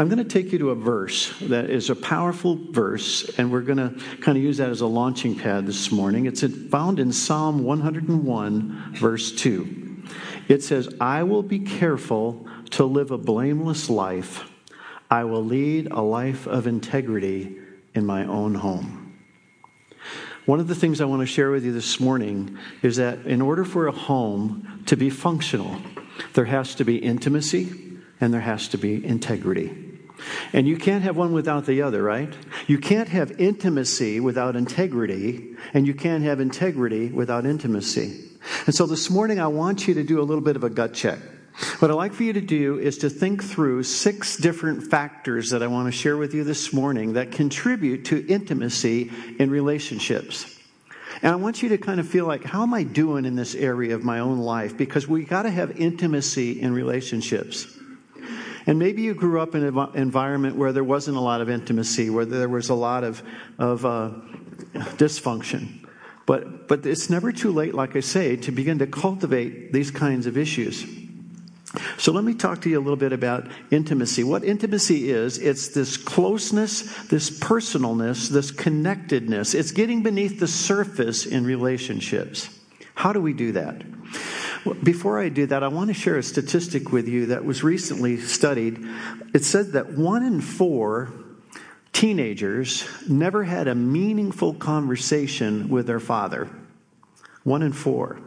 I'm going to take you to a verse that is a powerful verse, and we're going to kind of use that as a launching pad this morning. It's found in Psalm 101, verse 2. It says, I will be careful to live a blameless life. I will lead a life of integrity in my own home. One of the things I want to share with you this morning is that in order for a home to be functional, there has to be intimacy and there has to be integrity. And you can't have one without the other, right? You can't have intimacy without integrity, and you can't have integrity without intimacy. And so this morning, I want you to do a little bit of a gut check. What I'd like for you to do is to think through six different factors that I want to share with you this morning that contribute to intimacy in relationships. And I want you to kind of feel like, how am I doing in this area of my own life? Because we got to have intimacy in relationships. And maybe you grew up in an environment where there wasn't a lot of intimacy, where there was a lot of, of uh, dysfunction. But, but it's never too late, like I say, to begin to cultivate these kinds of issues. So let me talk to you a little bit about intimacy. What intimacy is, it's this closeness, this personalness, this connectedness. It's getting beneath the surface in relationships. How do we do that? Before I do that, I want to share a statistic with you that was recently studied. It said that one in four teenagers never had a meaningful conversation with their father. One in four.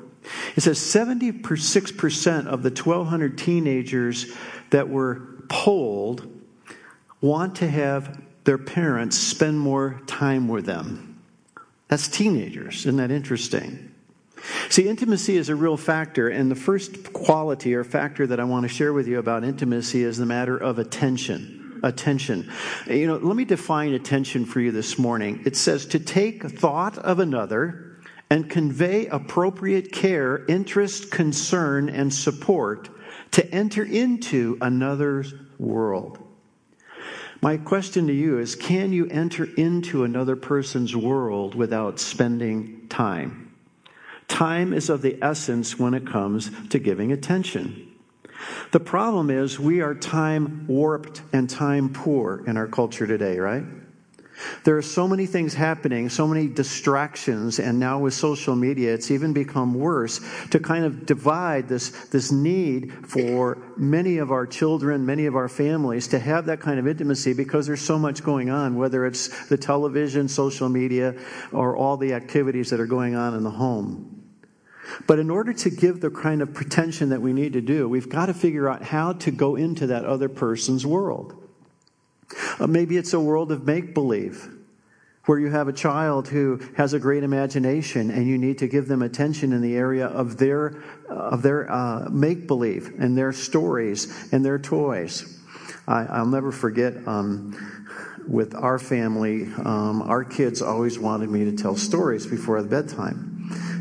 It says 76% of the 1,200 teenagers that were polled want to have their parents spend more time with them. That's teenagers. Isn't that interesting? See, intimacy is a real factor, and the first quality or factor that I want to share with you about intimacy is the matter of attention. Attention. You know, let me define attention for you this morning. It says to take thought of another and convey appropriate care, interest, concern, and support to enter into another's world. My question to you is can you enter into another person's world without spending time? Time is of the essence when it comes to giving attention. The problem is we are time warped and time poor in our culture today, right? There are so many things happening, so many distractions, and now with social media, it's even become worse to kind of divide this, this need for many of our children, many of our families to have that kind of intimacy because there's so much going on, whether it's the television, social media, or all the activities that are going on in the home. But in order to give the kind of pretension that we need to do, we've got to figure out how to go into that other person's world. Uh, maybe it's a world of make believe, where you have a child who has a great imagination and you need to give them attention in the area of their, uh, of their uh, make believe and their stories and their toys. I, will never forget um, with our family, um, our kids always wanted me to tell stories before bedtime.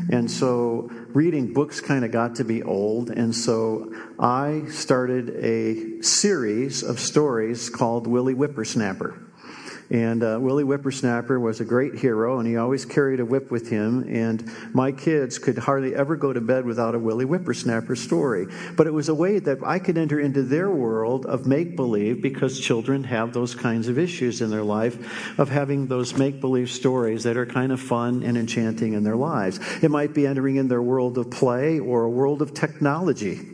And so reading books kind of got to be old. And so I started a series of stories called Willie Whippersnapper. And uh, Willie Whippersnapper was a great hero, and he always carried a whip with him. And my kids could hardly ever go to bed without a Willie Whippersnapper story. But it was a way that I could enter into their world of make believe because children have those kinds of issues in their life of having those make believe stories that are kind of fun and enchanting in their lives. It might be entering in their world of play or a world of technology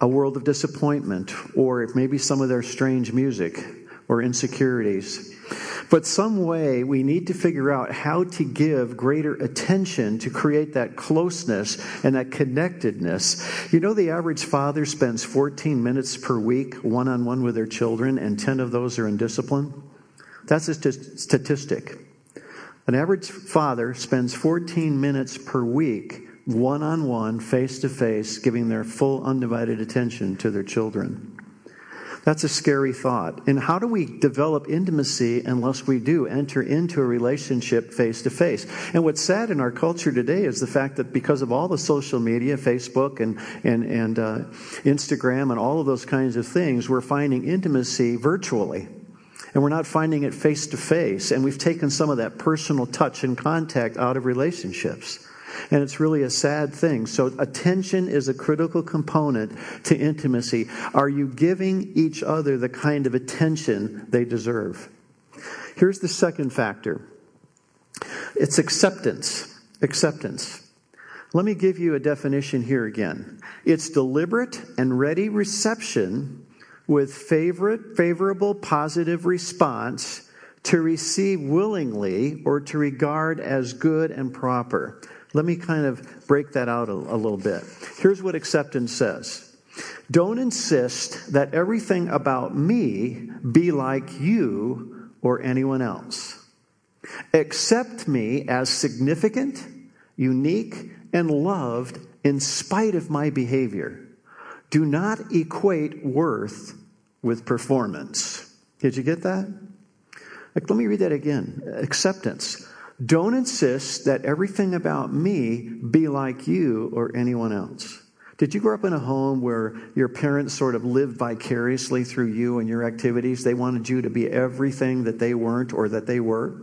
a world of disappointment, or maybe some of their strange music or insecurities. But some way we need to figure out how to give greater attention to create that closeness and that connectedness. You know, the average father spends 14 minutes per week one on one with their children, and 10 of those are in discipline. That's a statistic. An average father spends 14 minutes per week one on one, face to face, giving their full undivided attention to their children. That's a scary thought. And how do we develop intimacy unless we do enter into a relationship face to face? And what's sad in our culture today is the fact that because of all the social media, Facebook and, and, and uh, Instagram and all of those kinds of things, we're finding intimacy virtually. And we're not finding it face to face. And we've taken some of that personal touch and contact out of relationships. And it's really a sad thing. So, attention is a critical component to intimacy. Are you giving each other the kind of attention they deserve? Here's the second factor it's acceptance. Acceptance. Let me give you a definition here again. It's deliberate and ready reception with favorite, favorable, positive response to receive willingly or to regard as good and proper. Let me kind of break that out a, a little bit. Here's what acceptance says Don't insist that everything about me be like you or anyone else. Accept me as significant, unique, and loved in spite of my behavior. Do not equate worth with performance. Did you get that? Let me read that again. Acceptance. Don't insist that everything about me be like you or anyone else. Did you grow up in a home where your parents sort of lived vicariously through you and your activities? They wanted you to be everything that they weren't or that they were?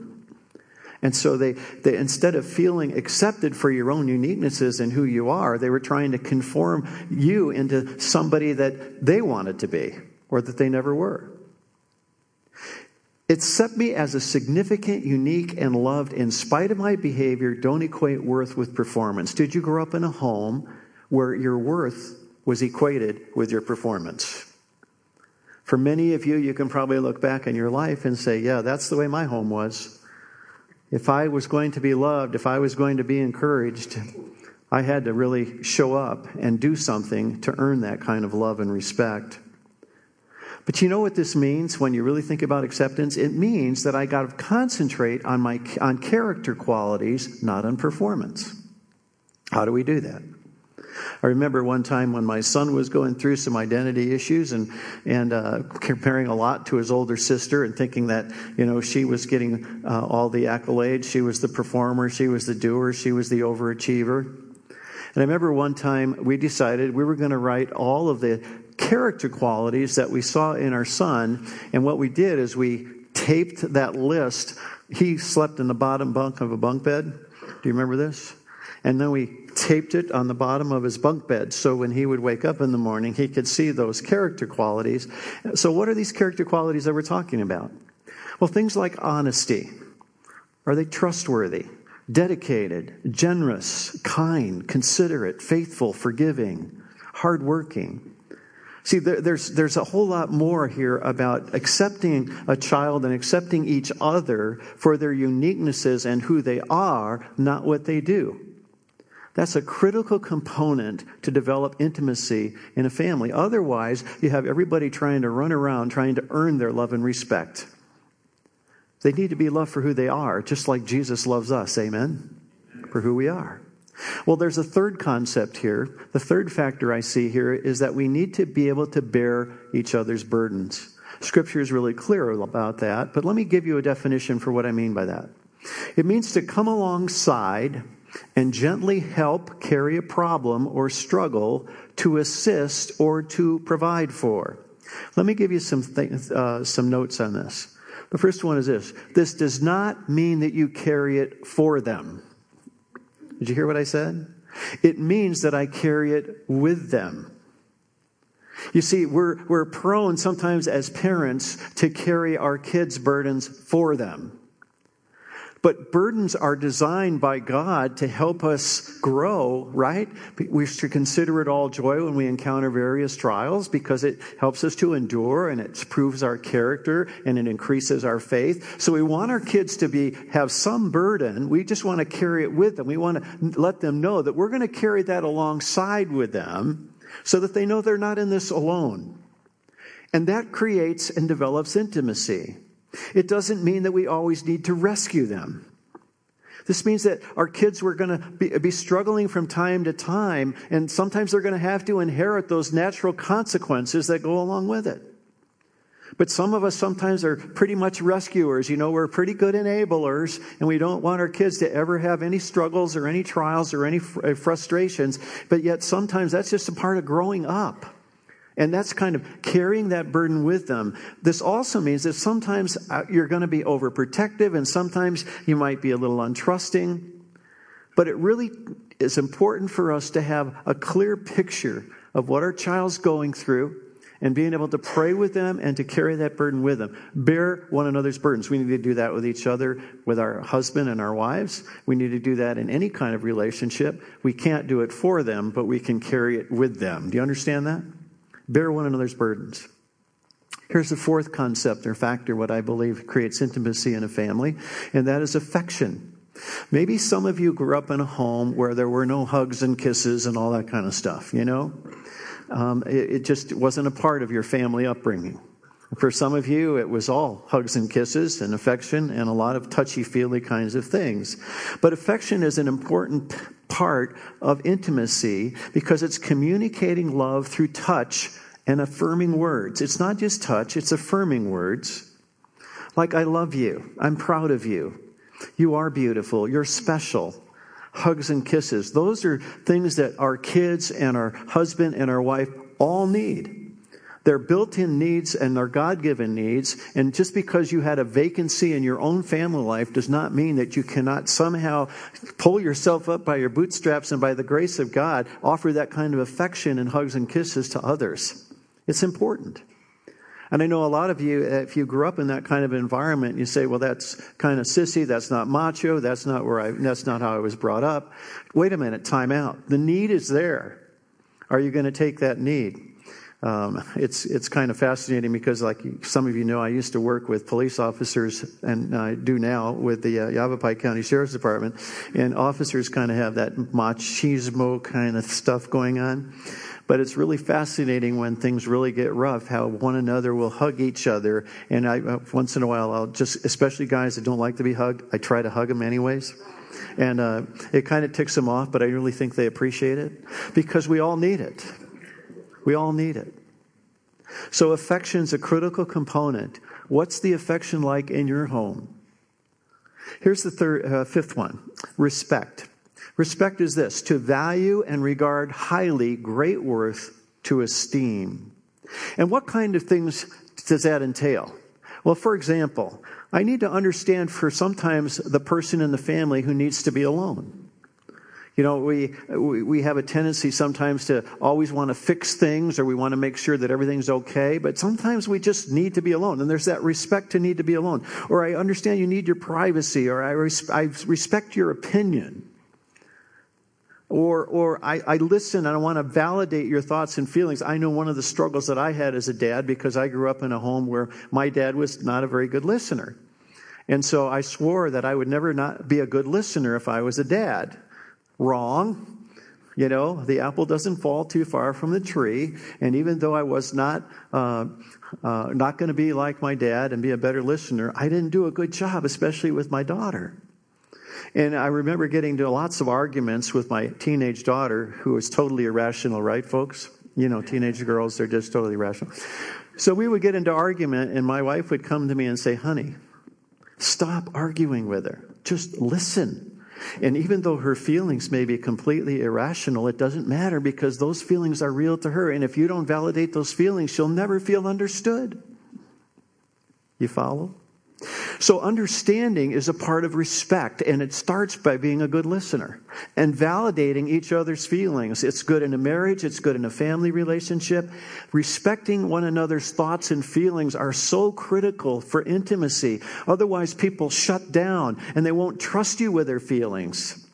And so they, they, instead of feeling accepted for your own uniquenesses and who you are, they were trying to conform you into somebody that they wanted to be or that they never were. Accept me as a significant, unique, and loved in spite of my behavior. Don't equate worth with performance. Did you grow up in a home where your worth was equated with your performance? For many of you, you can probably look back in your life and say, yeah, that's the way my home was. If I was going to be loved, if I was going to be encouraged, I had to really show up and do something to earn that kind of love and respect. But you know what this means when you really think about acceptance? It means that I got to concentrate on my on character qualities, not on performance. How do we do that? I remember one time when my son was going through some identity issues and and uh, comparing a lot to his older sister and thinking that you know she was getting uh, all the accolades, she was the performer, she was the doer, she was the overachiever. And I remember one time we decided we were going to write all of the character qualities that we saw in our son. And what we did is we taped that list. He slept in the bottom bunk of a bunk bed. Do you remember this? And then we taped it on the bottom of his bunk bed so when he would wake up in the morning, he could see those character qualities. So, what are these character qualities that we're talking about? Well, things like honesty. Are they trustworthy? Dedicated, generous, kind, considerate, faithful, forgiving, hardworking? See, there's, there's a whole lot more here about accepting a child and accepting each other for their uniquenesses and who they are, not what they do. That's a critical component to develop intimacy in a family. Otherwise, you have everybody trying to run around trying to earn their love and respect. They need to be loved for who they are, just like Jesus loves us. Amen? For who we are. Well, there's a third concept here. The third factor I see here is that we need to be able to bear each other's burdens. Scripture is really clear about that, but let me give you a definition for what I mean by that. It means to come alongside and gently help carry a problem or struggle to assist or to provide for. Let me give you some, th- uh, some notes on this. The first one is this this does not mean that you carry it for them. Did you hear what I said? It means that I carry it with them. You see, we're, we're prone sometimes as parents to carry our kids' burdens for them. But burdens are designed by God to help us grow, right? We should consider it all joy when we encounter various trials because it helps us to endure and it proves our character and it increases our faith. So we want our kids to be, have some burden. We just want to carry it with them. We want to let them know that we're going to carry that alongside with them so that they know they're not in this alone. And that creates and develops intimacy. It doesn't mean that we always need to rescue them. This means that our kids were going to be, be, struggling from time to time, and sometimes they're going to have to inherit those natural consequences that go along with it. But some of us sometimes are pretty much rescuers. You know, we're pretty good enablers, and we don't want our kids to ever have any struggles or any trials or any fr- eh, frustrations. But yet, sometimes that's just a part of growing up. And that's kind of carrying that burden with them. This also means that sometimes uh, you're going to be overprotective and sometimes you might be a little untrusting. But it really is important for us to have a clear picture of what our child's going through and being able to pray with them and to carry that burden with them. Bear one another's burdens. We need to do that with each other, with our husband and our wives. We need to do that in any kind of relationship. We can't do it for them, but we can carry it with them. Do you understand that? Bear one another's burdens. Here's the fourth concept or factor, what I believe creates intimacy in a family, and that is affection. Maybe some of you grew up in a home where there were no hugs and kisses and all that kind of stuff, you know? Um, it, it just wasn't a part of your family upbringing. For some of you, it was all hugs and kisses and affection and a lot of touchy feely kinds of things. But affection is an important part of intimacy because it's communicating love through touch and affirming words. It's not just touch, it's affirming words. Like, I love you. I'm proud of you. You are beautiful. You're special hugs and kisses. Those are things that our kids and our husband and our wife all need. They're built in needs and they're God given needs. And just because you had a vacancy in your own family life does not mean that you cannot somehow pull yourself up by your bootstraps and by the grace of God offer that kind of affection and hugs and kisses to others. It's important. And I know a lot of you, if you grew up in that kind of environment, you say, well, that's kind of sissy, that's not macho, that's not where I, that's not how I was brought up. Wait a minute, time out. The need is there. Are you going to take that need? Um, it's it's kind of fascinating because, like some of you know, I used to work with police officers, and I do now with the uh, Yavapai County Sheriff's Department, and officers kind of have that machismo kind of stuff going on. But it's really fascinating when things really get rough, how one another will hug each other. And I, uh, once in a while, I'll just, especially guys that don't like to be hugged, I try to hug them anyways. And uh, it kind of ticks them off, but I really think they appreciate it because we all need it. We all need it. So affection's a critical component. What's the affection like in your home? Here's the third, uh, fifth one respect. Respect is this to value and regard highly great worth to esteem. And what kind of things does that entail? Well, for example, I need to understand for sometimes the person in the family who needs to be alone. You know, we, we have a tendency sometimes to always want to fix things or we want to make sure that everything's okay, but sometimes we just need to be alone. And there's that respect to need to be alone. Or I understand you need your privacy or I, res- I respect your opinion. Or, or I, I listen and I want to validate your thoughts and feelings. I know one of the struggles that I had as a dad because I grew up in a home where my dad was not a very good listener. And so I swore that I would never not be a good listener if I was a dad. Wrong. You know, the apple doesn't fall too far from the tree. And even though I was not, uh, uh, not going to be like my dad and be a better listener, I didn't do a good job, especially with my daughter. And I remember getting to lots of arguments with my teenage daughter, who was totally irrational, right, folks? You know, teenage girls, they're just totally irrational. So we would get into argument, and my wife would come to me and say, Honey, stop arguing with her. Just listen. And even though her feelings may be completely irrational, it doesn't matter because those feelings are real to her. And if you don't validate those feelings, she'll never feel understood. You follow? So, understanding is a part of respect, and it starts by being a good listener and validating each other's feelings. It's good in a marriage, it's good in a family relationship. Respecting one another's thoughts and feelings are so critical for intimacy. Otherwise, people shut down and they won't trust you with their feelings.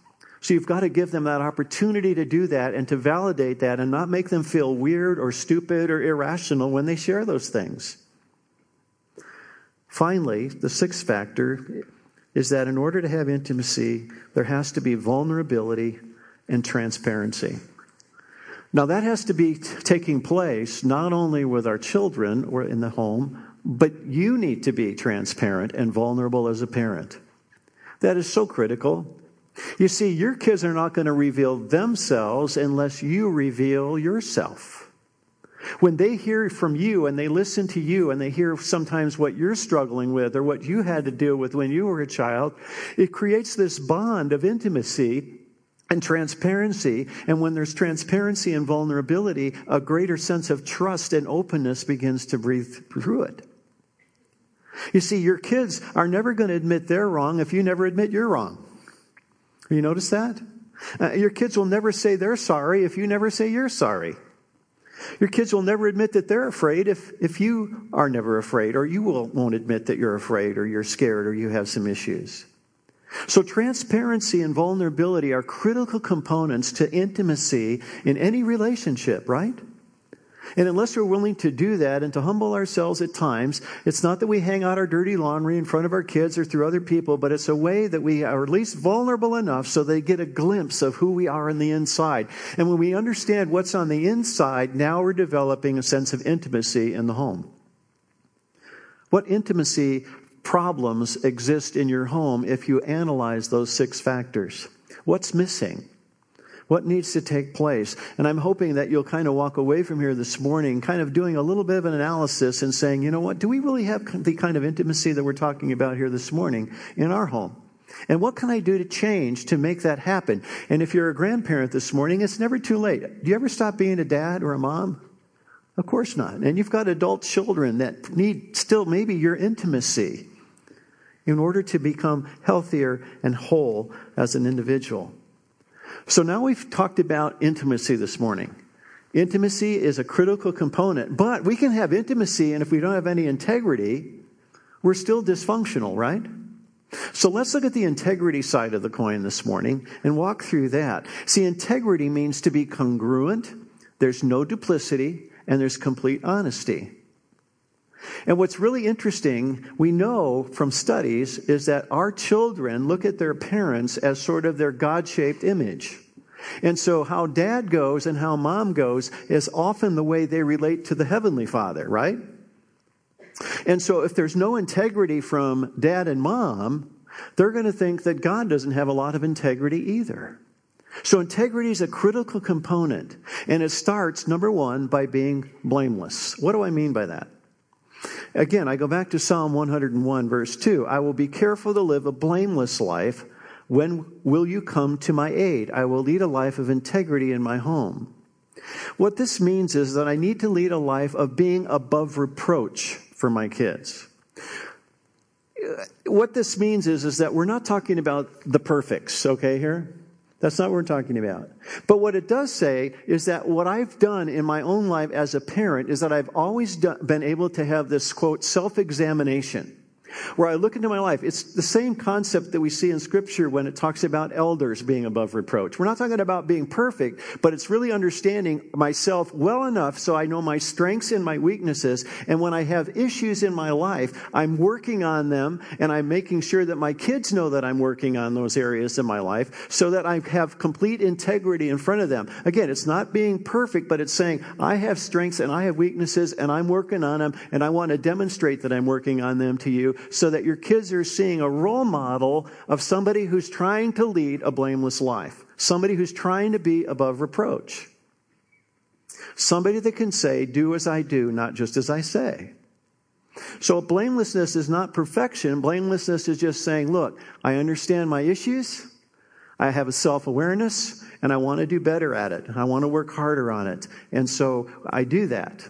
So, you've got to give them that opportunity to do that and to validate that and not make them feel weird or stupid or irrational when they share those things. Finally, the sixth factor is that in order to have intimacy, there has to be vulnerability and transparency. Now, that has to be t- taking place not only with our children or in the home, but you need to be transparent and vulnerable as a parent. That is so critical. You see, your kids are not going to reveal themselves unless you reveal yourself. When they hear from you and they listen to you and they hear sometimes what you're struggling with or what you had to deal with when you were a child, it creates this bond of intimacy and transparency. And when there's transparency and vulnerability, a greater sense of trust and openness begins to breathe through it. You see, your kids are never going to admit they're wrong if you never admit you're wrong. You notice that? Uh, your kids will never say they're sorry if you never say you're sorry. Your kids will never admit that they're afraid if, if you are never afraid, or you will, won't admit that you're afraid, or you're scared, or you have some issues. So, transparency and vulnerability are critical components to intimacy in any relationship, right? And unless we're willing to do that and to humble ourselves at times, it's not that we hang out our dirty laundry in front of our kids or through other people, but it's a way that we are at least vulnerable enough so they get a glimpse of who we are on the inside. And when we understand what's on the inside, now we're developing a sense of intimacy in the home. What intimacy problems exist in your home if you analyze those six factors? What's missing? What needs to take place? And I'm hoping that you'll kind of walk away from here this morning, kind of doing a little bit of an analysis and saying, you know what, do we really have the kind of intimacy that we're talking about here this morning in our home? And what can I do to change to make that happen? And if you're a grandparent this morning, it's never too late. Do you ever stop being a dad or a mom? Of course not. And you've got adult children that need still maybe your intimacy in order to become healthier and whole as an individual. So now we've talked about intimacy this morning. Intimacy is a critical component, but we can have intimacy, and if we don't have any integrity, we're still dysfunctional, right? So let's look at the integrity side of the coin this morning and walk through that. See, integrity means to be congruent, there's no duplicity, and there's complete honesty. And what's really interesting, we know from studies, is that our children look at their parents as sort of their God shaped image. And so, how dad goes and how mom goes is often the way they relate to the Heavenly Father, right? And so, if there's no integrity from dad and mom, they're going to think that God doesn't have a lot of integrity either. So, integrity is a critical component. And it starts, number one, by being blameless. What do I mean by that? Again, I go back to Psalm 101, verse 2. I will be careful to live a blameless life. When will you come to my aid? I will lead a life of integrity in my home. What this means is that I need to lead a life of being above reproach for my kids. What this means is, is that we're not talking about the perfects, okay, here? That's not what we're talking about. But what it does say is that what I've done in my own life as a parent is that I've always been able to have this quote self examination where I look into my life. It's the same concept that we see in Scripture when it talks about elders being above reproach. We're not talking about being perfect, but it's really understanding myself well enough so I know my strengths and my weaknesses. And when I have issues in my life, I'm working on them and I'm making sure that my kids know that I'm working on those areas in my life so that I have complete integrity in front of them. Again, it's not being perfect, but it's saying I have strengths and I have weaknesses and I'm working on them and I want to demonstrate that I'm working on them to you so that your kids are seeing a role model of somebody who's trying to lead a blameless life, somebody who's trying to be above reproach, somebody that can say, Do as I do, not just as I say. So, blamelessness is not perfection. Blamelessness is just saying, Look, I understand my issues. I have a self awareness and I want to do better at it. I want to work harder on it. And so I do that.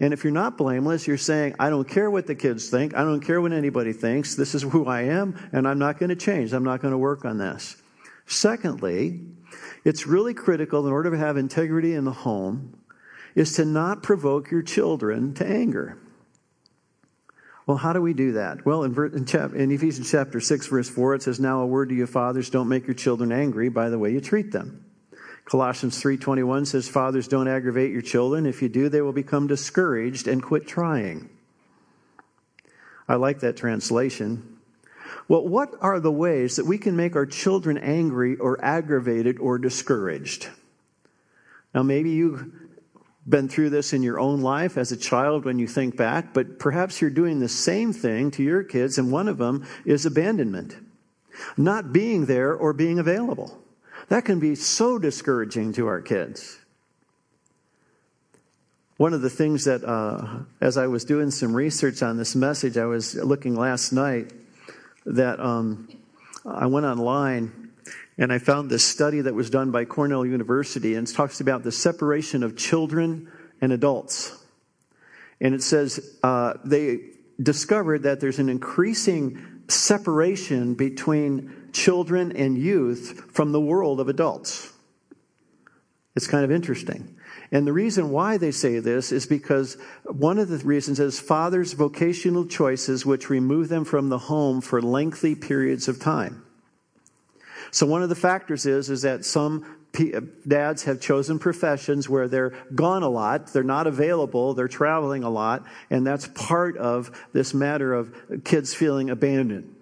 And if you're not blameless, you're saying, I don't care what the kids think. I don't care what anybody thinks. This is who I am, and I'm not going to change. I'm not going to work on this. Secondly, it's really critical in order to have integrity in the home is to not provoke your children to anger. Well, how do we do that? Well, in, in, Ephesians chapter 6, verse 4, it says, Now a word to you fathers, don't make your children angry by the way you treat them. Colossians 3:21 says fathers don't aggravate your children if you do they will become discouraged and quit trying. I like that translation. Well, what are the ways that we can make our children angry or aggravated or discouraged? Now maybe you've been through this in your own life as a child when you think back, but perhaps you're doing the same thing to your kids and one of them is abandonment. Not being there or being available. That can be so discouraging to our kids. One of the things that, uh, as I was doing some research on this message, I was looking last night that um, I went online and I found this study that was done by Cornell University and it talks about the separation of children and adults. And it says uh, they discovered that there's an increasing separation between children and youth from the world of adults. It's kind of interesting. And the reason why they say this is because one of the reasons is fathers' vocational choices, which remove them from the home for lengthy periods of time. So one of the factors is, is that some uh, dads have chosen professions where they're gone a lot, they're not available, they're traveling a lot, and that's part of this matter of kids feeling abandoned.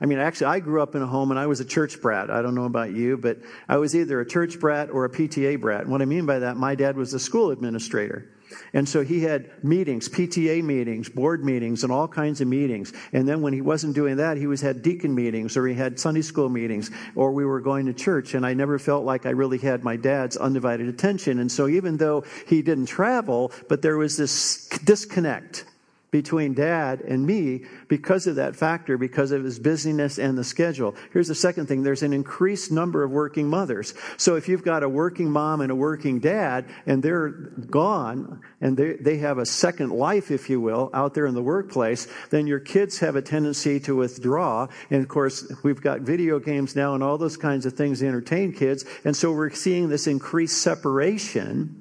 I mean, actually, I grew up in a home and I was a church brat. I don't know about you, but I was either a church brat or a PTA brat. And what I mean by that, my dad was a school administrator. And so he had meetings, PTA meetings, board meetings, and all kinds of meetings. And then when he wasn't doing that, he was had deacon meetings or he had Sunday school meetings or we were going to church. And I never felt like I really had my dad's undivided attention. And so even though he didn't travel, but there was this disconnect between dad and me because of that factor, because of his busyness and the schedule. Here's the second thing there's an increased number of working mothers. So if you've got a working mom and a working dad, and they're gone, and they, they have a second life, if you will, out there in the workplace, then your kids have a tendency to withdraw. And of course, we've got video games now and all those kinds of things to entertain kids. And so we're seeing this increased separation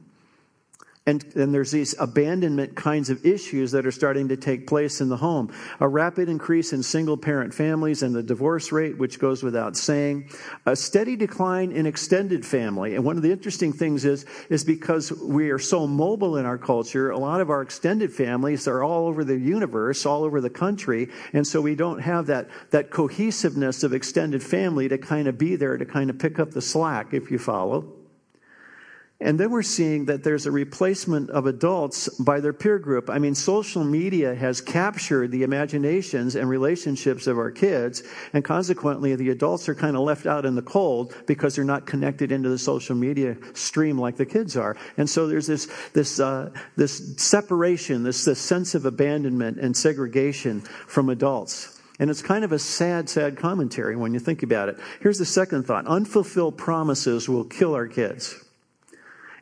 and, there's these abandonment kinds of issues that are starting to take place in the home. A rapid increase in single parent families and the divorce rate, which goes without saying. A steady decline in extended family. And one of the interesting things is, is because we are so mobile in our culture, a lot of our extended families are all over the universe, all over the country. And so we don't have that, that cohesiveness of extended family to kind of be there to kind of pick up the slack, if you follow. And then we're seeing that there's a replacement of adults by their peer group. I mean, social media has captured the imaginations and relationships of our kids, and consequently, the adults are kind of left out in the cold because they're not connected into the social media stream like the kids are. And so there's this this uh, this separation, this, this sense of abandonment and segregation from adults. And it's kind of a sad, sad commentary when you think about it. Here's the second thought unfulfilled promises will kill our kids.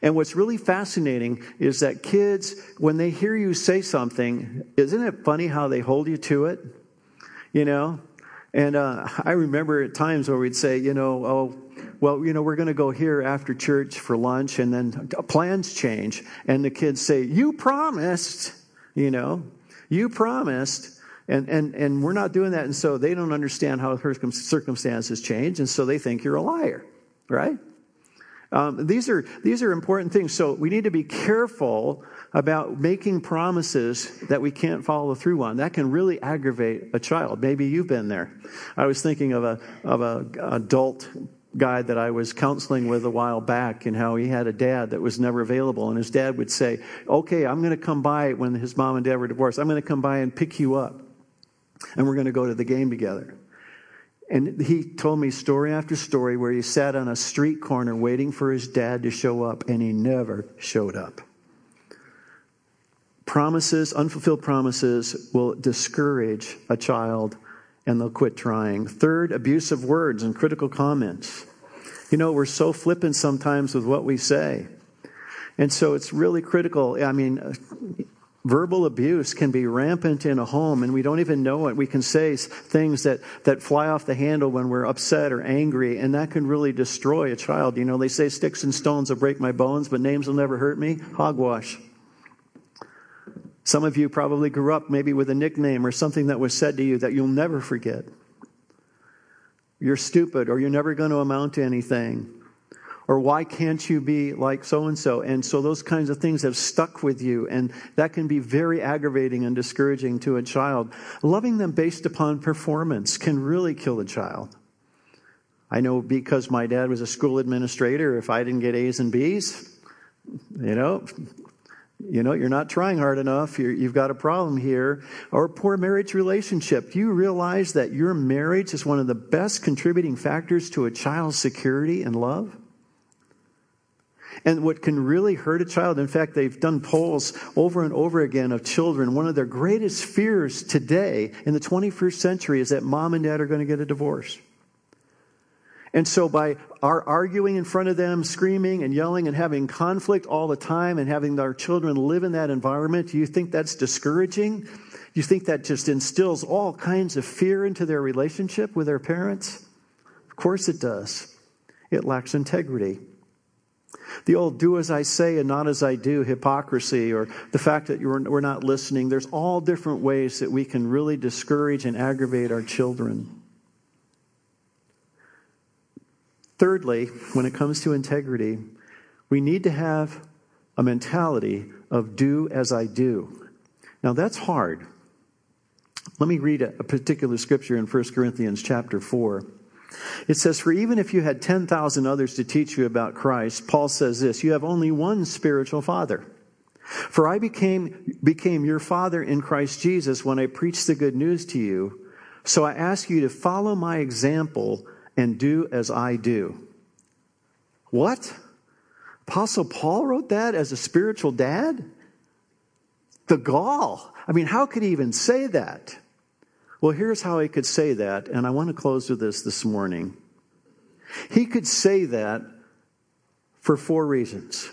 And what's really fascinating is that kids, when they hear you say something, isn't it funny how they hold you to it? You know? And uh, I remember at times where we'd say, you know, oh, well, you know, we're going to go here after church for lunch, and then plans change. And the kids say, you promised, you know, you promised. And, and, and we're not doing that. And so they don't understand how circumstances change. And so they think you're a liar, right? Um, these are these are important things. So we need to be careful about making promises that we can't follow through on. That can really aggravate a child. Maybe you've been there. I was thinking of a of a adult guy that I was counseling with a while back and how he had a dad that was never available and his dad would say, "Okay, I'm going to come by when his mom and dad were divorced. I'm going to come by and pick you up and we're going to go to the game together." And he told me story after story where he sat on a street corner waiting for his dad to show up, and he never showed up. Promises, unfulfilled promises, will discourage a child and they'll quit trying. Third, abusive words and critical comments. You know, we're so flippant sometimes with what we say. And so it's really critical. I mean, Verbal abuse can be rampant in a home and we don't even know it. We can say things that, that fly off the handle when we're upset or angry, and that can really destroy a child. You know, they say sticks and stones will break my bones, but names will never hurt me. Hogwash. Some of you probably grew up maybe with a nickname or something that was said to you that you'll never forget. You're stupid or you're never going to amount to anything or why can't you be like so and so? And so those kinds of things have stuck with you, and that can be very aggravating and discouraging to a child. Loving them based upon performance can really kill a child. I know because my dad was a school administrator, if I didn't get A's and B's, you know, you know, you're not trying hard enough. you have got a problem here. Or poor marriage relationship. Do you realize that your marriage is one of the best contributing factors to a child's security and love? And what can really hurt a child, in fact, they've done polls over and over again of children. One of their greatest fears today in the 21st century is that mom and dad are going to get a divorce. And so, by our arguing in front of them, screaming and yelling and having conflict all the time and having our children live in that environment, do you think that's discouraging? You think that just instills all kinds of fear into their relationship with their parents? Of course it does. It lacks integrity. The old do as I say and not as I do hypocrisy, or the fact that we're not listening, there's all different ways that we can really discourage and aggravate our children. Thirdly, when it comes to integrity, we need to have a mentality of do as I do. Now that's hard. Let me read a, particular scripture in 1 Corinthians chapter 4. It says, For even if you had 10,000 others to teach you about Christ, Paul says this, you have only one spiritual father. For I became, became your father in Christ Jesus when I preached the good news to you. So I ask you to follow my example and do as I do. What? Apostle Paul wrote that as a spiritual dad? The gall. I mean, how could he even say that? Well, here's how he could say that, and I want to close with this this morning. He could say that for four reasons.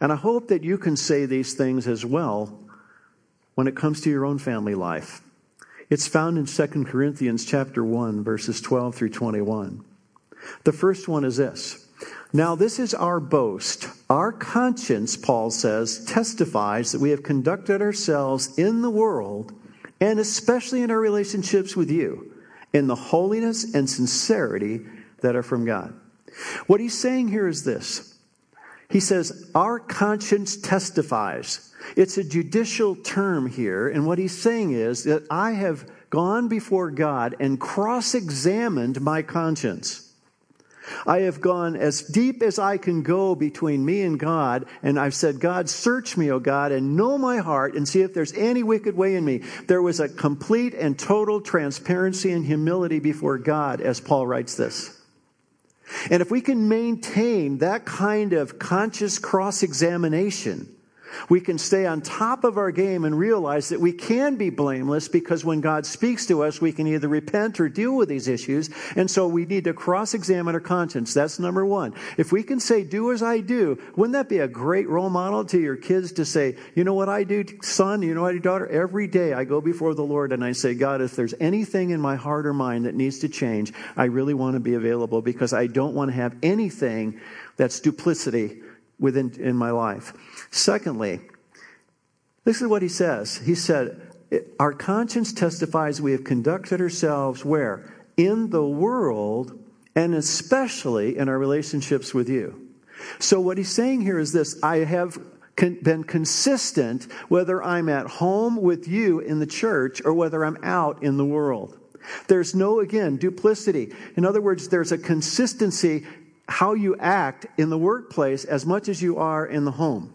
And I hope that you can say these things as well when it comes to your own family life. It's found in 2 Corinthians chapter 1 verses 12 through 21. The first one is this. Now this is our boast. Our conscience, Paul says, testifies that we have conducted ourselves in the world and especially in our relationships with you in the holiness and sincerity that are from God. What he's saying here is this. He says, Our conscience testifies. It's a judicial term here, and what he's saying is that I have gone before God and cross examined my conscience. I have gone as deep as I can go between me and God, and I've said, God, search me, O God, and know my heart and see if there's any wicked way in me. There was a complete and total transparency and humility before God, as Paul writes this. And if we can maintain that kind of conscious cross examination, we can stay on top of our game and realize that we can be blameless because when God speaks to us, we can either repent or deal with these issues. And so we need to cross examine our conscience. That's number one. If we can say, do as I do, wouldn't that be a great role model to your kids to say, you know what I do, son? You know what I do, daughter? Every day I go before the Lord and I say, God, if there's anything in my heart or mind that needs to change, I really want to be available because I don't want to have anything that's duplicity within in my life. Secondly, this is what he says. He said, Our conscience testifies we have conducted ourselves where? In the world, and especially in our relationships with you. So, what he's saying here is this I have been consistent whether I'm at home with you in the church or whether I'm out in the world. There's no, again, duplicity. In other words, there's a consistency how you act in the workplace as much as you are in the home.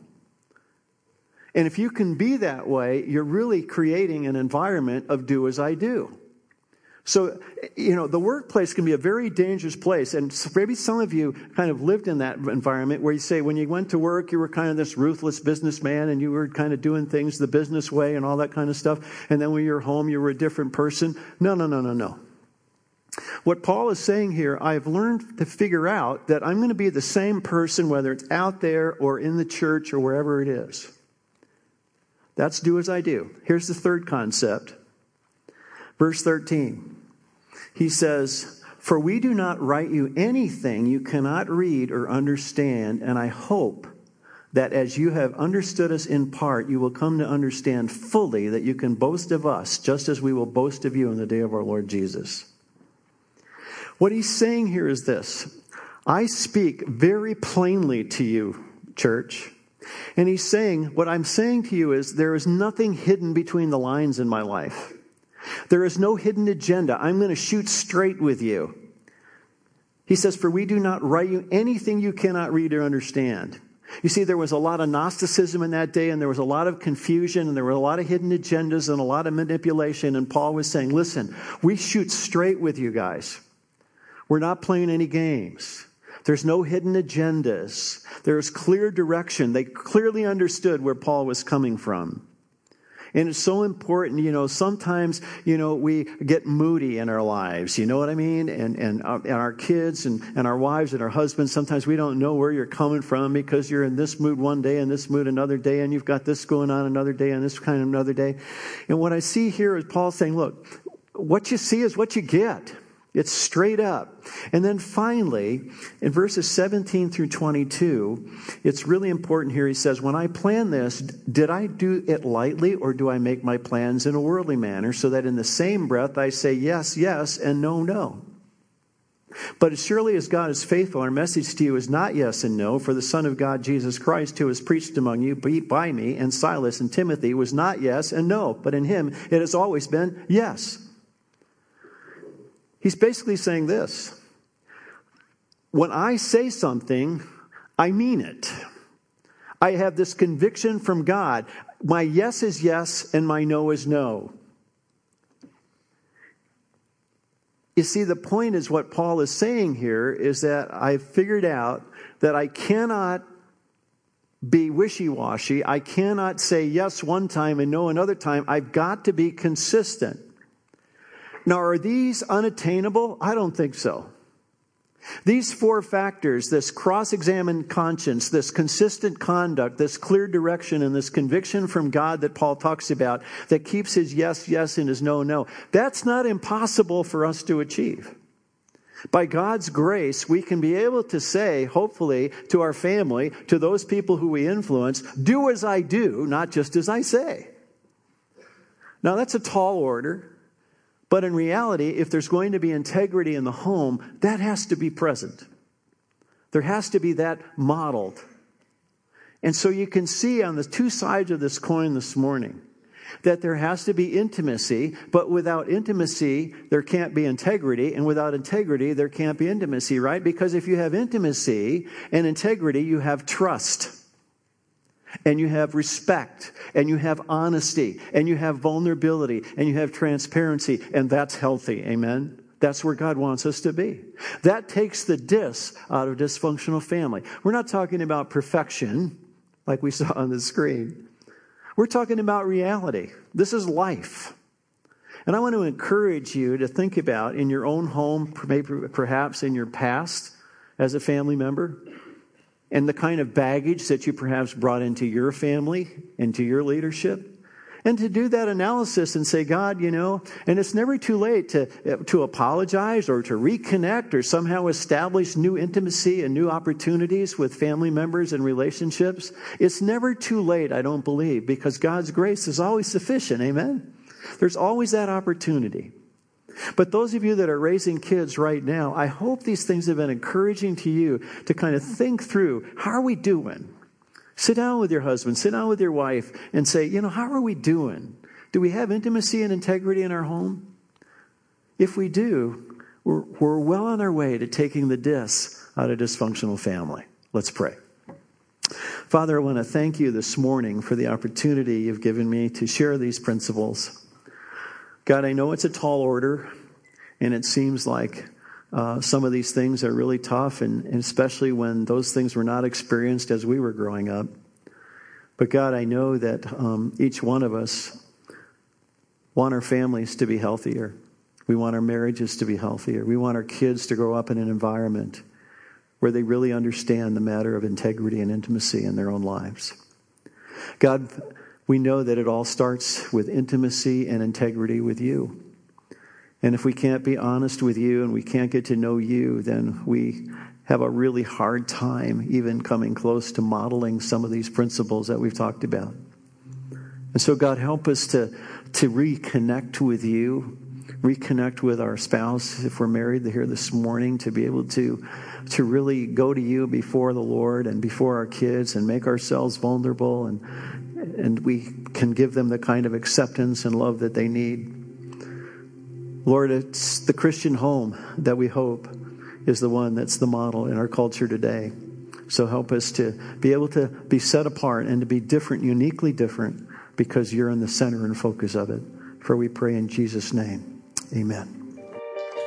And if you can be that way, you're really creating an environment of do as I do. So, you know, the workplace can be a very dangerous place. And maybe some of you kind of lived in that environment where you say when you went to work, you were kind of this ruthless businessman and you were kind of doing things the business way and all that kind of stuff. And then when you're home, you were a different person. No, no, no, no, no. What Paul is saying here, I've learned to figure out that I'm going to be the same person whether it's out there or in the church or wherever it is. That's do as I do. Here's the third concept. Verse 13. He says, For we do not write you anything you cannot read or understand, and I hope that as you have understood us in part, you will come to understand fully that you can boast of us, just as we will boast of you in the day of our Lord Jesus. What he's saying here is this I speak very plainly to you, church. And he's saying, What I'm saying to you is there is nothing hidden between the lines in my life. There is no hidden agenda. I'm going to shoot straight with you. He says, For we do not write you anything you cannot read or understand. You see, there was a lot of Gnosticism in that day, and there was a lot of confusion, and there were a lot of hidden agendas and a lot of manipulation. And Paul was saying, Listen, we shoot straight with you guys. We're not playing any games. There's no hidden agendas. There's clear direction. They clearly understood where Paul was coming from. And it's so important, you know, sometimes, you know, we get moody in our lives, you know what I mean? And, and, uh, and our kids and, and our wives and our husbands, sometimes we don't know where you're coming from because you're in this mood one day and this mood another day and you've got this going on another day and this kind of another day. And what I see here is Paul saying, look, what you see is what you get. It's straight up. And then finally, in verses 17 through 22, it's really important here. He says, When I plan this, did I do it lightly or do I make my plans in a worldly manner so that in the same breath I say yes, yes, and no, no? But as surely as God is faithful, our message to you is not yes and no, for the Son of God, Jesus Christ, who was preached among you by me and Silas and Timothy, was not yes and no, but in him it has always been yes. He's basically saying this When I say something, I mean it. I have this conviction from God. My yes is yes, and my no is no. You see, the point is what Paul is saying here is that I've figured out that I cannot be wishy washy. I cannot say yes one time and no another time. I've got to be consistent. Now, are these unattainable? I don't think so. These four factors this cross examined conscience, this consistent conduct, this clear direction, and this conviction from God that Paul talks about that keeps his yes, yes, and his no, no that's not impossible for us to achieve. By God's grace, we can be able to say, hopefully, to our family, to those people who we influence, do as I do, not just as I say. Now, that's a tall order. But in reality, if there's going to be integrity in the home, that has to be present. There has to be that modeled. And so you can see on the two sides of this coin this morning that there has to be intimacy, but without intimacy, there can't be integrity, and without integrity, there can't be intimacy, right? Because if you have intimacy and integrity, you have trust and you have respect, and you have honesty, and you have vulnerability, and you have transparency, and that's healthy. Amen? That's where God wants us to be. That takes the dis out of dysfunctional family. We're not talking about perfection like we saw on the screen. We're talking about reality. This is life. And I want to encourage you to think about in your own home, maybe perhaps in your past as a family member, and the kind of baggage that you perhaps brought into your family, into your leadership. And to do that analysis and say, God, you know, and it's never too late to, to apologize or to reconnect or somehow establish new intimacy and new opportunities with family members and relationships. It's never too late, I don't believe, because God's grace is always sufficient. Amen? There's always that opportunity. But those of you that are raising kids right now, I hope these things have been encouraging to you to kind of think through how are we doing? Sit down with your husband, sit down with your wife, and say, you know, how are we doing? Do we have intimacy and integrity in our home? If we do, we're, we're well on our way to taking the dis out of dysfunctional family. Let's pray. Father, I want to thank you this morning for the opportunity you've given me to share these principles. God, I know it's a tall order, and it seems like uh, some of these things are really tough, and, and especially when those things were not experienced as we were growing up. But God, I know that um, each one of us want our families to be healthier. We want our marriages to be healthier. We want our kids to grow up in an environment where they really understand the matter of integrity and intimacy in their own lives. God, we know that it all starts with intimacy and integrity with you. And if we can't be honest with you and we can't get to know you, then we have a really hard time even coming close to modeling some of these principles that we've talked about. And so, God, help us to, to reconnect with you, reconnect with our spouse if we're married here this morning, to be able to, to really go to you before the Lord and before our kids and make ourselves vulnerable and, and we can give them the kind of acceptance and love that they need. Lord, it's the Christian home that we hope is the one that's the model in our culture today. So help us to be able to be set apart and to be different, uniquely different, because you're in the center and focus of it. For we pray in Jesus' name. Amen.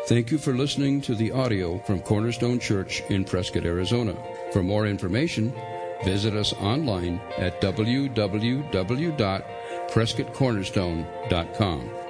Thank you for listening to the audio from Cornerstone Church in Prescott, Arizona. For more information, Visit us online at www.prescottcornerstone.com.